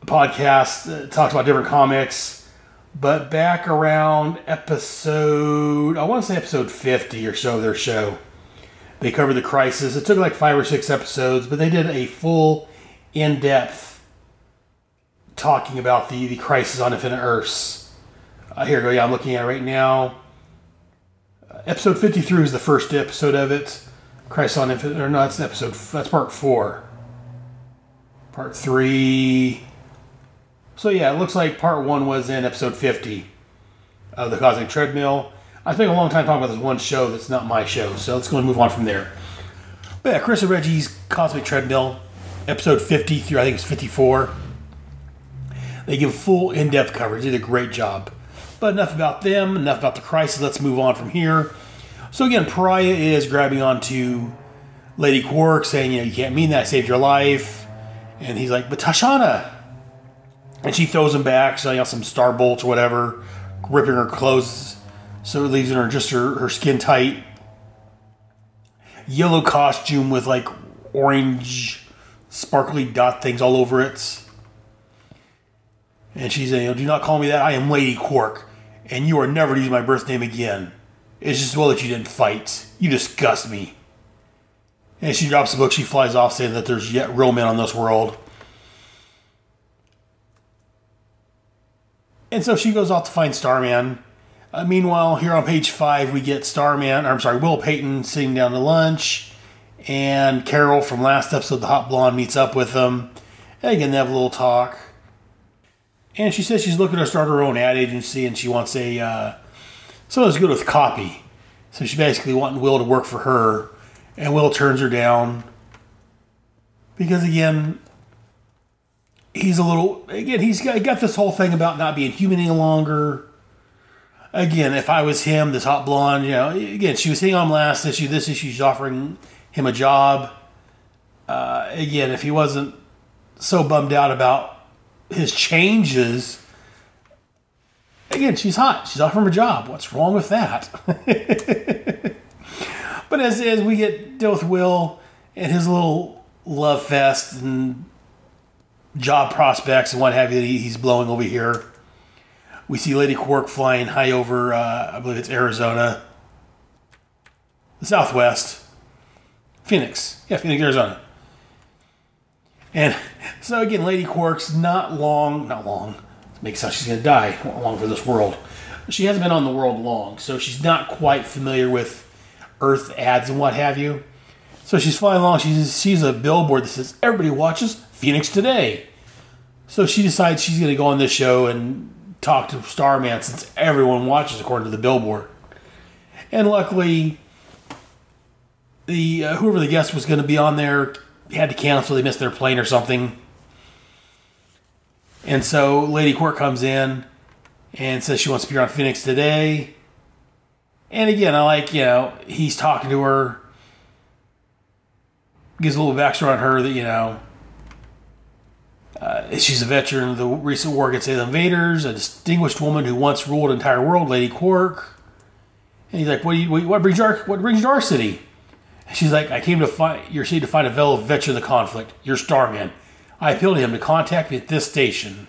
Speaker 2: podcast. It talks about different comics. But back around episode, I want to say episode 50 or so of their show, they covered the crisis. It took like five or six episodes, but they did a full, in depth talking about the, the crisis on Infinite Earths. Uh, here we go. Yeah, I'm looking at it right now. Uh, episode 53 is the first episode of it. Crisis on Infinite, or no, that's episode, that's part four. Part three. So yeah, it looks like part one was in episode 50 of the Cosmic Treadmill. I spent a long time talking about this one show that's not my show, so let's go and move on from there. But yeah, Chris and Reggie's Cosmic Treadmill, episode 50 through I think it's 54. They give full in depth coverage. They did a great job. But enough about them, enough about the crisis. Let's move on from here. So again, Pariah is grabbing onto Lady Quark, saying, you know, you can't mean that, I saved your life. And he's like, but Tashana. And she throws him back, so you know, some star bolts or whatever, ripping her clothes so it leaves her just her, her skin tight. Yellow costume with like orange sparkly dot things all over it. And she's saying, Do not call me that. I am Lady Quark, and you are never to use my birth name again. It's just well that you didn't fight. You disgust me. And she drops the book. She flies off, saying that there's yet real men on this world. And so she goes off to find Starman. Uh, meanwhile, here on page five, we get Starman, I'm sorry, Will Payton sitting down to lunch, and Carol from last episode, the Hot Blonde, meets up with them. And again, they have a little talk. And she says she's looking to start her own ad agency, and she wants a uh, someone who's good with copy. So she's basically wanting Will to work for her, and Will turns her down. Because again, he's a little again he's got, got this whole thing about not being human any longer. Again if i was him this hot blonde you know again she was hitting on last issue this issue she's offering him a job. Uh, again if he wasn't so bummed out about his changes. Again she's hot. She's off from her job. What's wrong with that? <laughs> But as, as we get deal with will and his little love fest and job prospects and what have you that he- he's blowing over here. We see Lady Quark flying high over, uh, I believe it's Arizona, the Southwest, Phoenix, yeah, Phoenix, Arizona. And so again, Lady Quark's not long, not long. Makes sense she's gonna die long for this world. She hasn't been on the world long, so she's not quite familiar with Earth ads and what have you. So she's flying along. She sees a billboard that says, Everybody watches Phoenix Today. So she decides she's going to go on this show and talk to Starman since everyone watches according to the billboard. And luckily, the uh, whoever the guest was going to be on there had to cancel. They missed their plane or something. And so Lady Quark comes in and says she wants to be on Phoenix Today. And again, I like, you know, he's talking to her gives a little backstory on her that you know uh, she's a veteran of the recent war against the invaders, a distinguished woman who once ruled entire world, Lady Quark. And he's like, "What, you, what, what brings you our, what brings you to our city?" She's like, "I came to find your city to find a fellow veteran of the conflict, your Starman. I appeal to him to contact me at this station."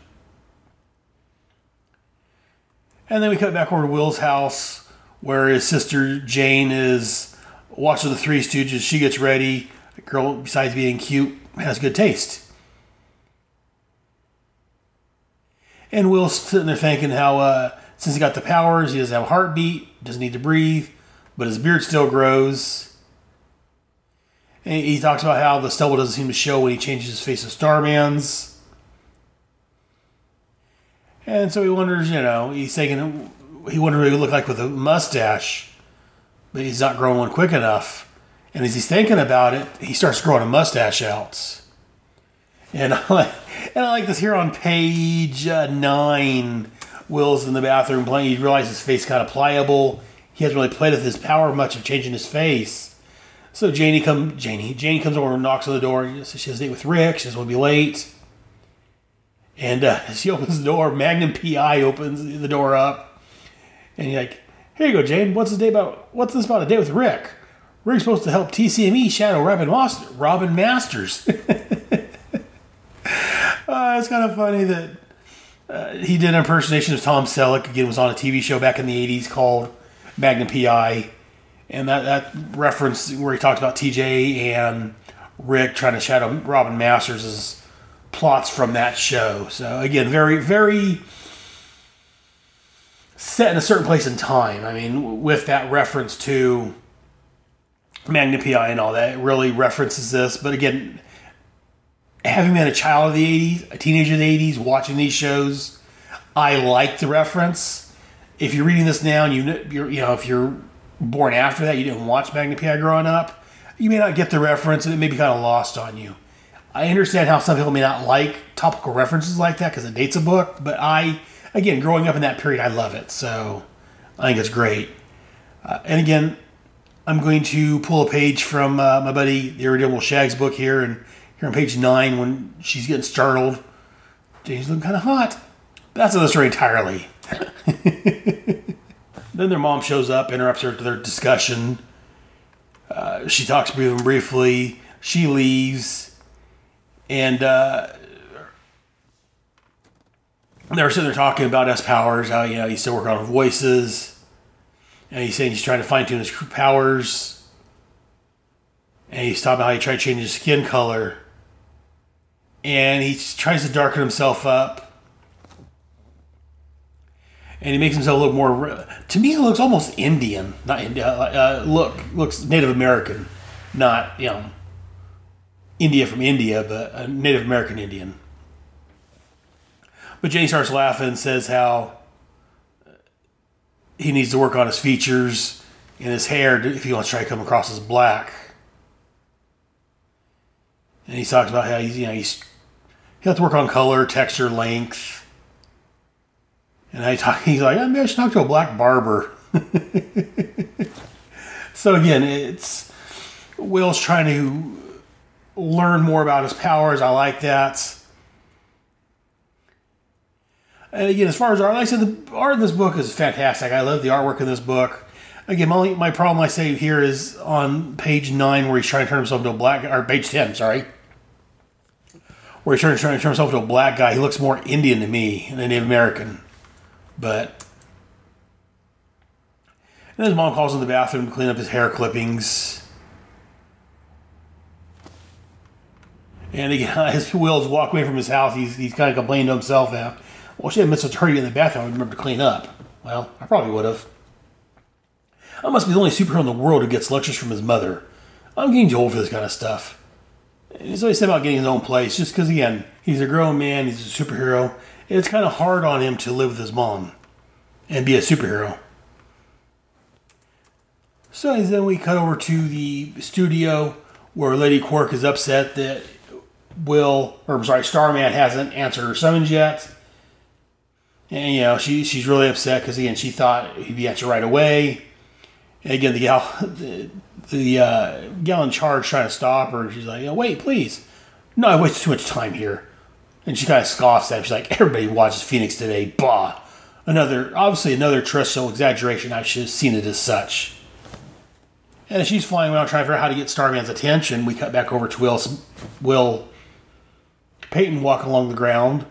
Speaker 2: And then we cut back over to Will's house, where his sister Jane is watching the Three Stooges. She gets ready. Girl, besides being cute, has good taste. And Will's sitting there thinking how, uh, since he got the powers, he doesn't have a heartbeat, doesn't need to breathe, but his beard still grows. And he talks about how the stubble doesn't seem to show when he changes his face to Starman's. And so he wonders, you know, he's thinking, he wonders what he would look like with a mustache, but he's not growing one quick enough. And as he's thinking about it, he starts growing a mustache out. And I like, and I like this here on page uh, nine. Will's in the bathroom playing. He realizes his face kind of pliable. He hasn't really played with his power much of changing his face. So Janie come Janie Janie comes over and knocks on the door. So she has a date with Rick. She doesn't want to be late. And uh, <laughs> she opens the door. Magnum PI opens the door up, and he's like, "Here you go, Jane. What's this day about? What's this about a date with Rick? Rick's supposed to help TCME shadow Robin, Mas- Robin Masters." <laughs> Uh, it's kind of funny that uh, he did an impersonation of Tom Selleck. Again, was on a TV show back in the '80s called Magnum PI, and that that reference where he talked about TJ and Rick trying to shadow Robin Masters is plots from that show. So again, very very set in a certain place in time. I mean, with that reference to Magnum PI and all that, it really references this. But again, having been a child of the 80s, a teenager of the 80s, watching these shows, I like the reference. If you're reading this now and you you know if you're born after that, you didn't watch Magnum PI growing up, you may not get the reference and it may be kind of lost on you. I understand how some people may not like topical references like that because it dates a book, but I, again, growing up in that period, I love it. So I think it's great. Uh, and again, I'm going to pull a page from uh, my buddy, the Irredeemable Shags book here, and here on page nine, when she's getting startled, Jane's looking kind of hot. That's another story entirely. <laughs> then their mom shows up, interrupts her their discussion. Uh, she talks to them briefly. She leaves, and uh, they're sitting there talking about S powers. How you know he's still working on voices, and he's saying he's trying to fine tune his powers. And he's talking about how he tried to change his skin color. And he tries to darken himself up. And he makes himself look more. To me, he looks almost Indian. Not India. Uh, look, looks Native American. Not, you know, India from India, but a Native American Indian. But Jane starts laughing and says how he needs to work on his features and his hair if he wants to try to come across as black. And he talks about how he's, you know, he's he'll have to work on color, texture, length. And I talk, <laughs> he's like, I should talk to a black barber. <laughs> so again, it's Will's trying to learn more about his powers. I like that. And again, as far as art, like I said, the art in this book is fantastic. I love the artwork in this book. Again, my, my problem I say here is on page nine where he's trying to turn himself into a black, or page ten, sorry, where he's trying to turn himself into a black guy. He looks more Indian to me than Native American, but. And his mom calls in the bathroom to clean up his hair clippings. And again, as <laughs> Will's walk away from his house, he's, he's kind of complaining to himself now. Well, she had a hurry in the bathroom, I remember to clean up. Well, I probably would have. I must be the only superhero in the world who gets lectures from his mother. I'm getting too old for this kind of stuff. And he's always said about getting his own place, just because, again, he's a grown man, he's a superhero. It's kind of hard on him to live with his mom and be a superhero. So then we cut over to the studio where Lady Quark is upset that Will, or I'm sorry, Starman hasn't answered her summons yet. And, you know, she, she's really upset because, again, she thought he'd be answered right away. And again, the gal, the, the uh, gal in charge trying to stop her. She's like, oh, "Wait, please! No, I wasted too much time here." And she kind of scoffs at. Him. She's like, "Everybody watches Phoenix today. Bah! Another, obviously, another terrestrial exaggeration. I should have seen it as such." And as she's flying around trying to figure out how to get Starman's attention, we cut back over to Will, Will Payton walking along the ground.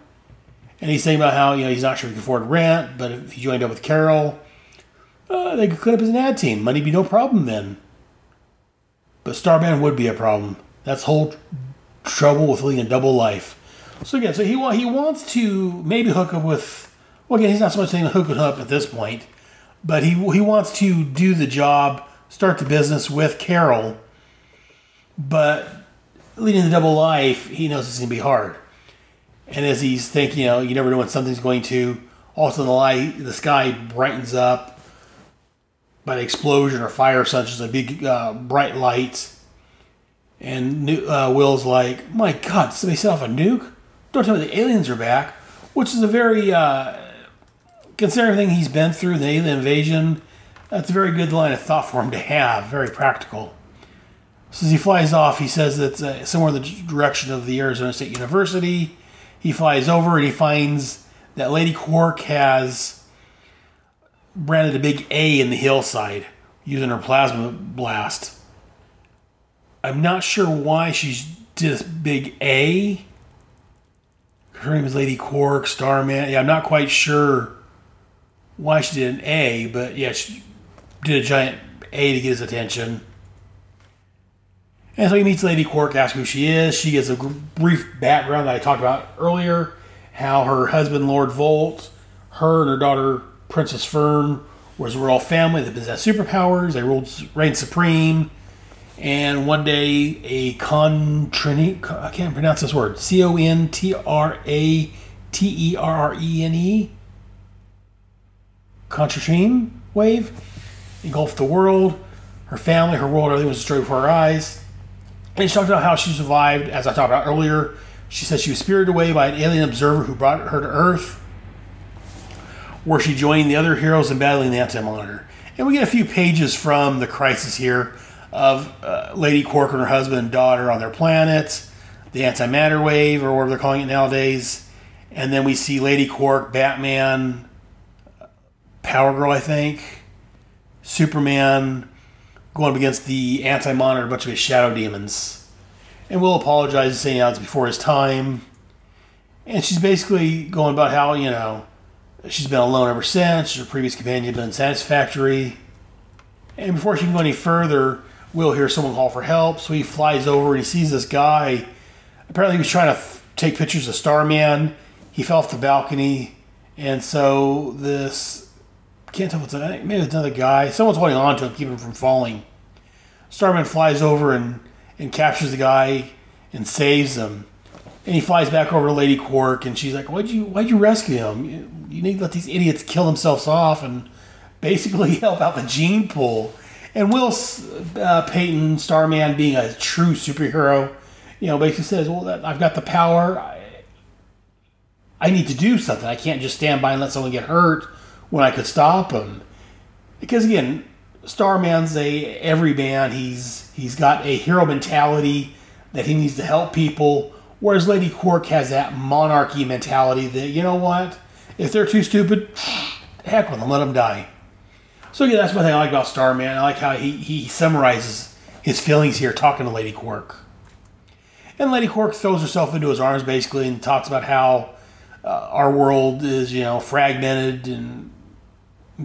Speaker 2: And he's saying about how, you know, he's not sure if he can afford rent, but if he joined up with Carol, uh, they could clean up as an ad team. Money'd be no problem then. But Starman would be a problem. That's whole trouble with leading a double life. So again, so he wa- he wants to maybe hook up with. Well, again, he's not so much saying hook it up at this point, but he he wants to do the job, start the business with Carol. But leading the double life, he knows it's gonna be hard. And as he's thinking, you know, you never know when something's going to. Also, the light, the sky brightens up by the explosion or fire, such as a big uh, bright light. And uh, Will's like, "My God, somebody set off a nuke? Don't tell me the aliens are back." Which is a very, uh, considering everything he's been through, the alien invasion, that's a very good line of thought for him to have. Very practical. So as he flies off, he says that uh, somewhere in the direction of the Arizona State University. He flies over and he finds that Lady Quark has branded a big A in the hillside using her plasma blast. I'm not sure why she's did this big A. Her name is Lady Quark, Starman. Yeah, I'm not quite sure why she did an A, but yeah, she did a giant A to get his attention. And so he meets Lady Quark, asks who she is. She gives a brief background that I talked about earlier how her husband, Lord Volt, her and her daughter, Princess Fern, was a royal family that possessed superpowers. They ruled, reigned supreme. And one day, a contrini, I can't pronounce this word, C O N T R A T E R R E N E, Contratrine wave engulfed the world. Her family, her world, everything was destroyed before her eyes. And she talked about how she survived, as I talked about earlier. She said she was spirited away by an alien observer who brought her to Earth, where she joined the other heroes in battling the Anti Monitor. And we get a few pages from the crisis here of uh, Lady Quark and her husband and daughter on their planet, the antimatter wave, or whatever they're calling it nowadays. And then we see Lady Quark, Batman, Power Girl, I think, Superman, going up against the anti monitor, a bunch of his shadow demons. And Will apologizes, saying how it's before his time. And she's basically going about how, you know, she's been alone ever since, her previous companion been unsatisfactory. And before she can go any further, Will hears someone call for help, so he flies over and he sees this guy. Apparently, he was trying to f- take pictures of Starman. He fell off the balcony, and so this can't tell what's that. Maybe it's another guy. Someone's holding on to him, keeping him from falling. Starman flies over and, and captures the guy and saves him. And he flies back over to Lady Quark, and she's like, "Why'd you Why'd you rescue him? You, you need to let these idiots kill themselves off and basically <laughs> help out the gene pool." And Will uh, Payton, Starman, being a true superhero, you know, basically says, "Well, I've got the power. I, I need to do something. I can't just stand by and let someone get hurt when I could stop them." Because again, Starman's a everyman. He's he's got a hero mentality that he needs to help people, whereas Lady Quark has that monarchy mentality that you know what, if they're too stupid, <sighs> heck with them, let them die. So yeah, that's one thing I like about Starman. I like how he he summarizes his feelings here, talking to Lady Quark. And Lady Quark throws herself into his arms basically and talks about how uh, our world is you know fragmented and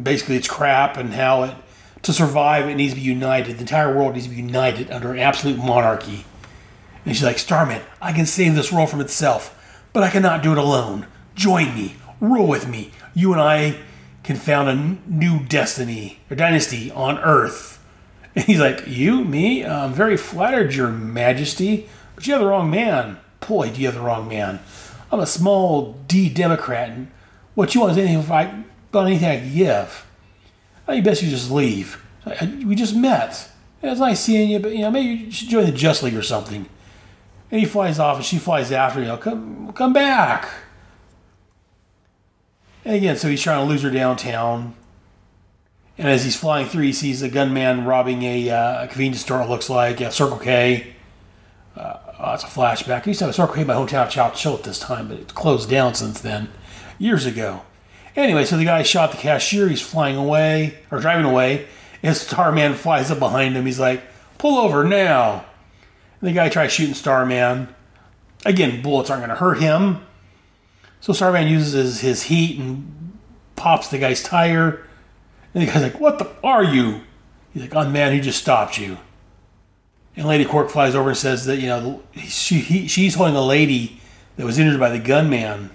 Speaker 2: basically it's crap and how it to survive it needs to be united. The entire world needs to be united under an absolute monarchy. And she's like, Starman, I can save this world from itself, but I cannot do it alone. Join me, rule with me. You and I can found a new destiny or dynasty on Earth. <laughs> And he's like, You, me? I'm very flattered, Your Majesty, but you have the wrong man. Boy, do you have the wrong man. I'm a small D Democrat, and what you want is anything I about anything I can give. I think best you just leave. We just met. It's nice seeing you, but you know maybe you should join the Just League or something. And he flies off, and she flies after. You know, come come back. And again, so he's trying to lose her downtown. And as he's flying through, he sees a gunman robbing a, uh, convenience store. It looks like a Circle K. Uh, oh, it's a flashback. I used to have a Circle K in my hometown Chow Chill at this time, but it's closed down since then, years ago. Anyway, so the guy shot the cashier. He's flying away or driving away. And Starman flies up behind him. He's like, "Pull over now!" And the guy tries shooting Starman. Again, bullets aren't going to hurt him. So Starman uses his heat and pops the guy's tire. And the guy's like, "What the are you?" He's like, "I'm man he just stopped you." And Lady Quark flies over and says that you know she he, she's holding a lady that was injured by the gunman.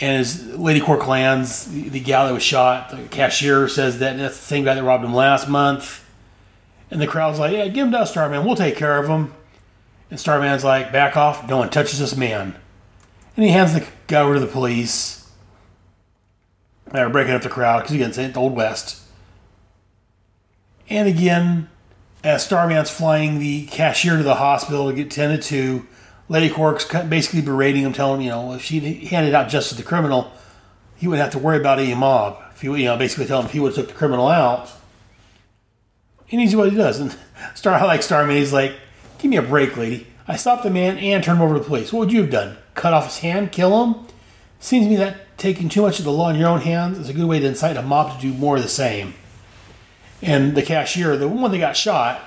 Speaker 2: And as Lady Quark lands, the, the gal that was shot, the cashier says that that's the same guy that robbed him last month. And the crowd's like, "Yeah, give him to us, Starman. We'll take care of him." And Starman's like, "Back off! No one touches this man." And he hands the guy over to the police. They're breaking up the crowd because again, it's the Old West. And again, as Starman's flying the cashier to the hospital to get tended to, Lady Quark's basically berating him, telling him, you know, if she handed out justice to the criminal, he wouldn't have to worry about any mob. If he, you know, basically telling him if he would have took the criminal out. And he's what he does. And <laughs> Star, like Starman. He's like, "Give me a break, lady. I stopped the man and turned him over to the police. What would you have done? Cut off his hand? Kill him? Seems to me that taking too much of the law in your own hands is a good way to incite a mob to do more of the same." And the cashier, the one that got shot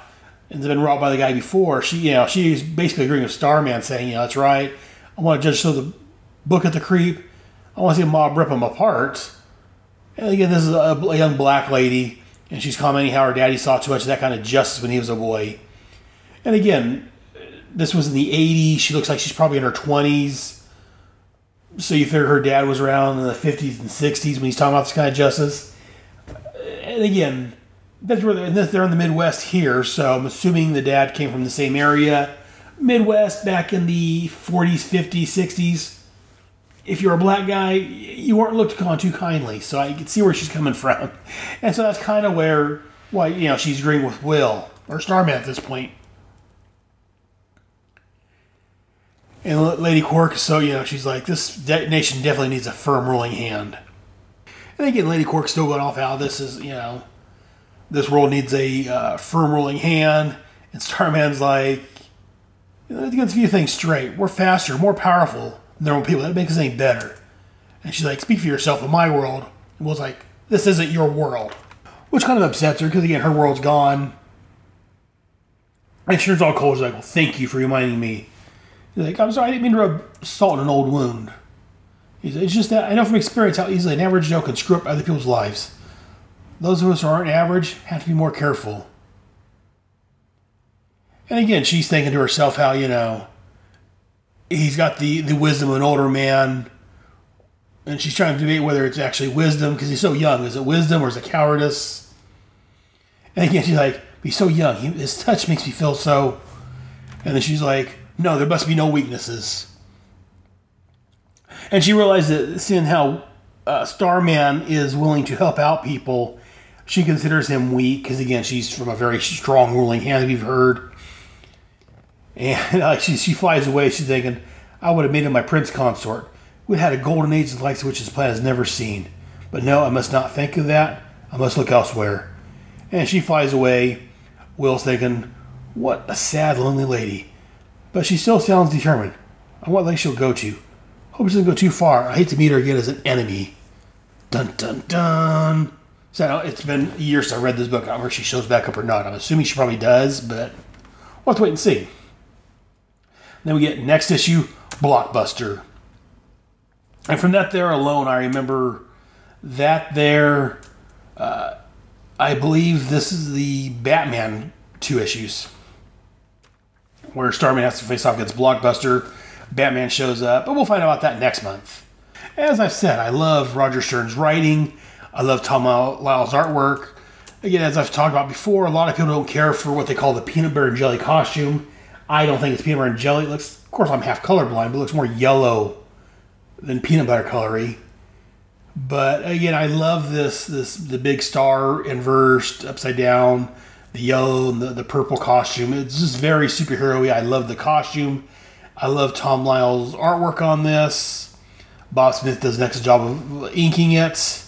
Speaker 2: and has been robbed by the guy before, she, you know, she's basically agreeing with Starman, saying, "You know, that's right. I want to judge so the book at the creep. I want to see a mob rip him apart." And again, this is a young black lady, and she's commenting how her daddy saw too much of that kind of justice when he was a boy. And again, this was in the 80s. She looks like she's probably in her 20s. So you figure her dad was around in the 50s and 60s when he's talking about this kind of justice. And again, that's where they're, they're in the Midwest here, so I'm assuming the dad came from the same area. Midwest back in the 40s, 50s, 60s. If you're a black guy, you weren't looked upon too kindly, so I can see where she's coming from. <laughs> And so that's kind of where, why, you know, she's agreeing with Will, or Starman at this point. And Lady Quark, so, you know, she's like, this nation definitely needs a firm ruling hand. And again, Lady Quark's still going off how this is, you know, this world needs a uh, firm ruling hand. And Starman's like, let's get a few things straight. We're faster, more powerful than own people. That makes us any better. And she's like, speak for yourself in my world. And Will's like, this isn't your world. Which kind of upsets her because, again, her world's gone. And she turns all cold. She's like, well, thank you for reminding me. He's like, I'm sorry, I didn't mean to rub salt in an old wound. It's just that I know from experience how easily an average Joe can screw up other people's lives. Those of us who aren't average have to be more careful. And again, she's thinking to herself how, you know, he's got the, the wisdom of an older man. And she's trying to debate whether it's actually wisdom because he's so young. Is it wisdom or is it cowardice? And again, she's like, he's so young. His touch makes me feel so. And then she's like, no, there must be no weaknesses. And she realized that seeing how uh, Starman is willing to help out people, she considers him weak because again, she's from a very strong ruling hand. We've heard, and uh, she she flies away. She's thinking, "I would have made him my prince consort. We had a golden age of likes which this planet has never seen. But no, I must not think of that. I must look elsewhere." And she flies away. Will's thinking, "What a sad, lonely lady." But she still sounds determined on what length she'll go to. Hope she doesn't go too far. I hate to meet her again as an enemy. Dun dun dun. So it's been years since I read this book. I don't know if she shows back up or not. I'm assuming she probably does, but we'll have to wait and see. Then we get next issue, Blockbuster. And from that there alone, I remember that there, uh, I believe this is the Batman two issues where Starman has to face off against Blockbuster. Batman shows up, but we'll find out about that next month. As I've said, I love Roger Stern's writing. I love Tom Lyle's artwork. Again, as I've talked about before, a lot of people don't care for what they call the peanut butter and jelly costume. I don't think it's peanut butter and jelly. It looks, of course, I'm half colorblind, but it looks more yellow than peanut butter colory. But again, I love this this the big star inversed upside down, the yellow and the, the purple costume. It's just very superhero-y. I love the costume. I love Tom Lyle's artwork on this. Bob Smith does an excellent job of inking it.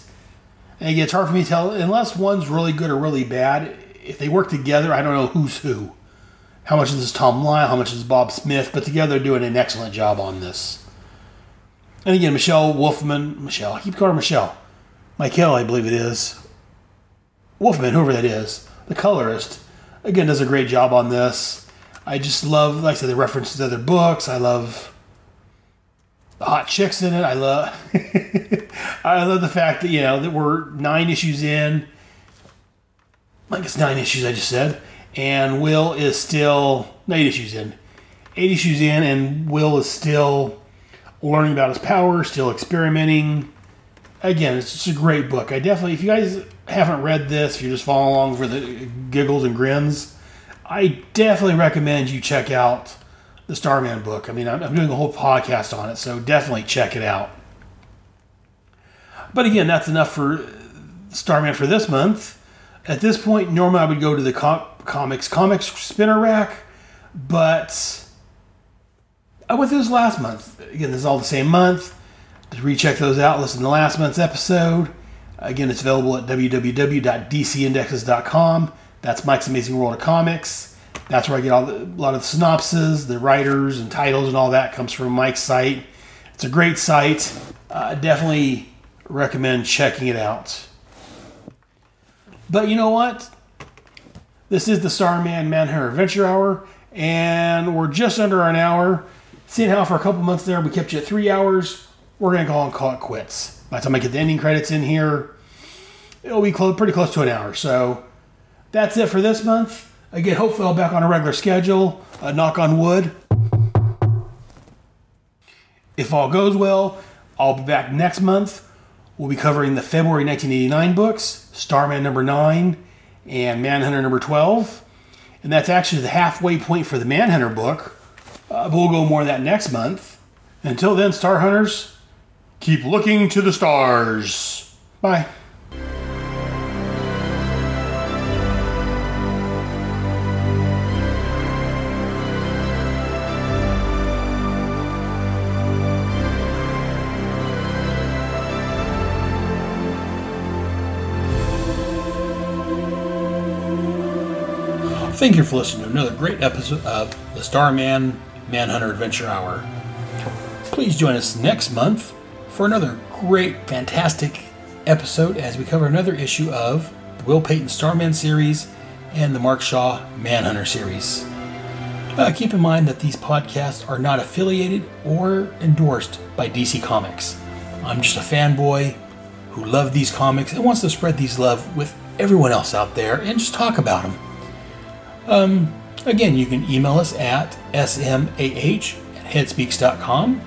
Speaker 2: And again, it's hard for me to tell unless one's really good or really bad. If they work together, I don't know who's who. How much is this Tom Lyle? How much is Bob Smith? But together, they're doing an excellent job on this. And again, Michelle Wolfman, Michelle, I keep calling Michelle. Michael, I believe it is. Wolfman, whoever that is, the colorist, again, does a great job on this. I just love, like I said, the references to other books. I love the hot chicks in it. I love, <laughs> I love the fact that you know that we're nine issues in. Like it's nine issues, I just said, and Will is still eight issues in, eight issues in, and Will is still learning about his power, still experimenting. Again, it's just a great book. I definitely, if you guys haven't read this, if you're just following along for the giggles and grins, I definitely recommend you check out the Starman book. I mean, I'm, I'm doing a whole podcast on it, so definitely check it out. But again, that's enough for Starman for this month. At this point, normally I would go to the com- comics comics spinner rack, but I went through this last month. Again, this is all the same month. Recheck those out, listen to last month's episode. Again, it's available at www.dcindexes.com. That's Mike's Amazing World of Comics. That's where I get all the, a lot of the synopses, the writers and titles, and all that comes from Mike's site. It's a great site. Uh, definitely recommend checking it out. But you know what? This is the Starman Manhunter Adventure Hour, and we're just under an hour. Seeing how for a couple months there we kept you at three hours, we're gonna go and call it quits. By the time I get the ending credits in here, it'll be close, pretty close to an hour. So that's it for this month. Again, hopefully I'll back on a regular schedule. Uh, knock on wood. If all goes well, I'll be back next month. We'll be covering the February 1989 books, Starman number 9 and Manhunter number 12. And that's actually the halfway point for the Manhunter book. Uh, but we'll go more of that next month. Until then, Star Hunters, keep looking to the stars. Bye. Thank you for listening to another great episode of the Starman Manhunter Adventure Hour. Please join us next month for another great, fantastic episode as we cover another issue of the Will Payton Starman series and the Mark Shaw Manhunter series. Uh, keep in mind that these podcasts are not affiliated or endorsed by DC Comics. I'm just a fanboy who loves these comics and wants to spread these love with everyone else out there and just talk about them. Again, you can email us at smah at headspeaks.com,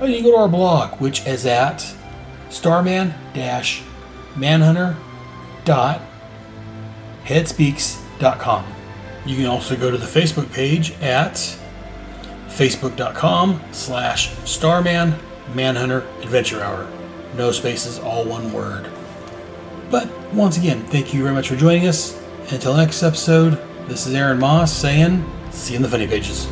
Speaker 2: or you can go to our blog, which is at starman-manhunter.headspeaks.com. You can also go to the Facebook page at facebook.com slash starman manhunter adventure hour. No spaces, all one word. But once again, thank you very much for joining us. Until next episode, this is Aaron Moss saying, see you in the funny pages.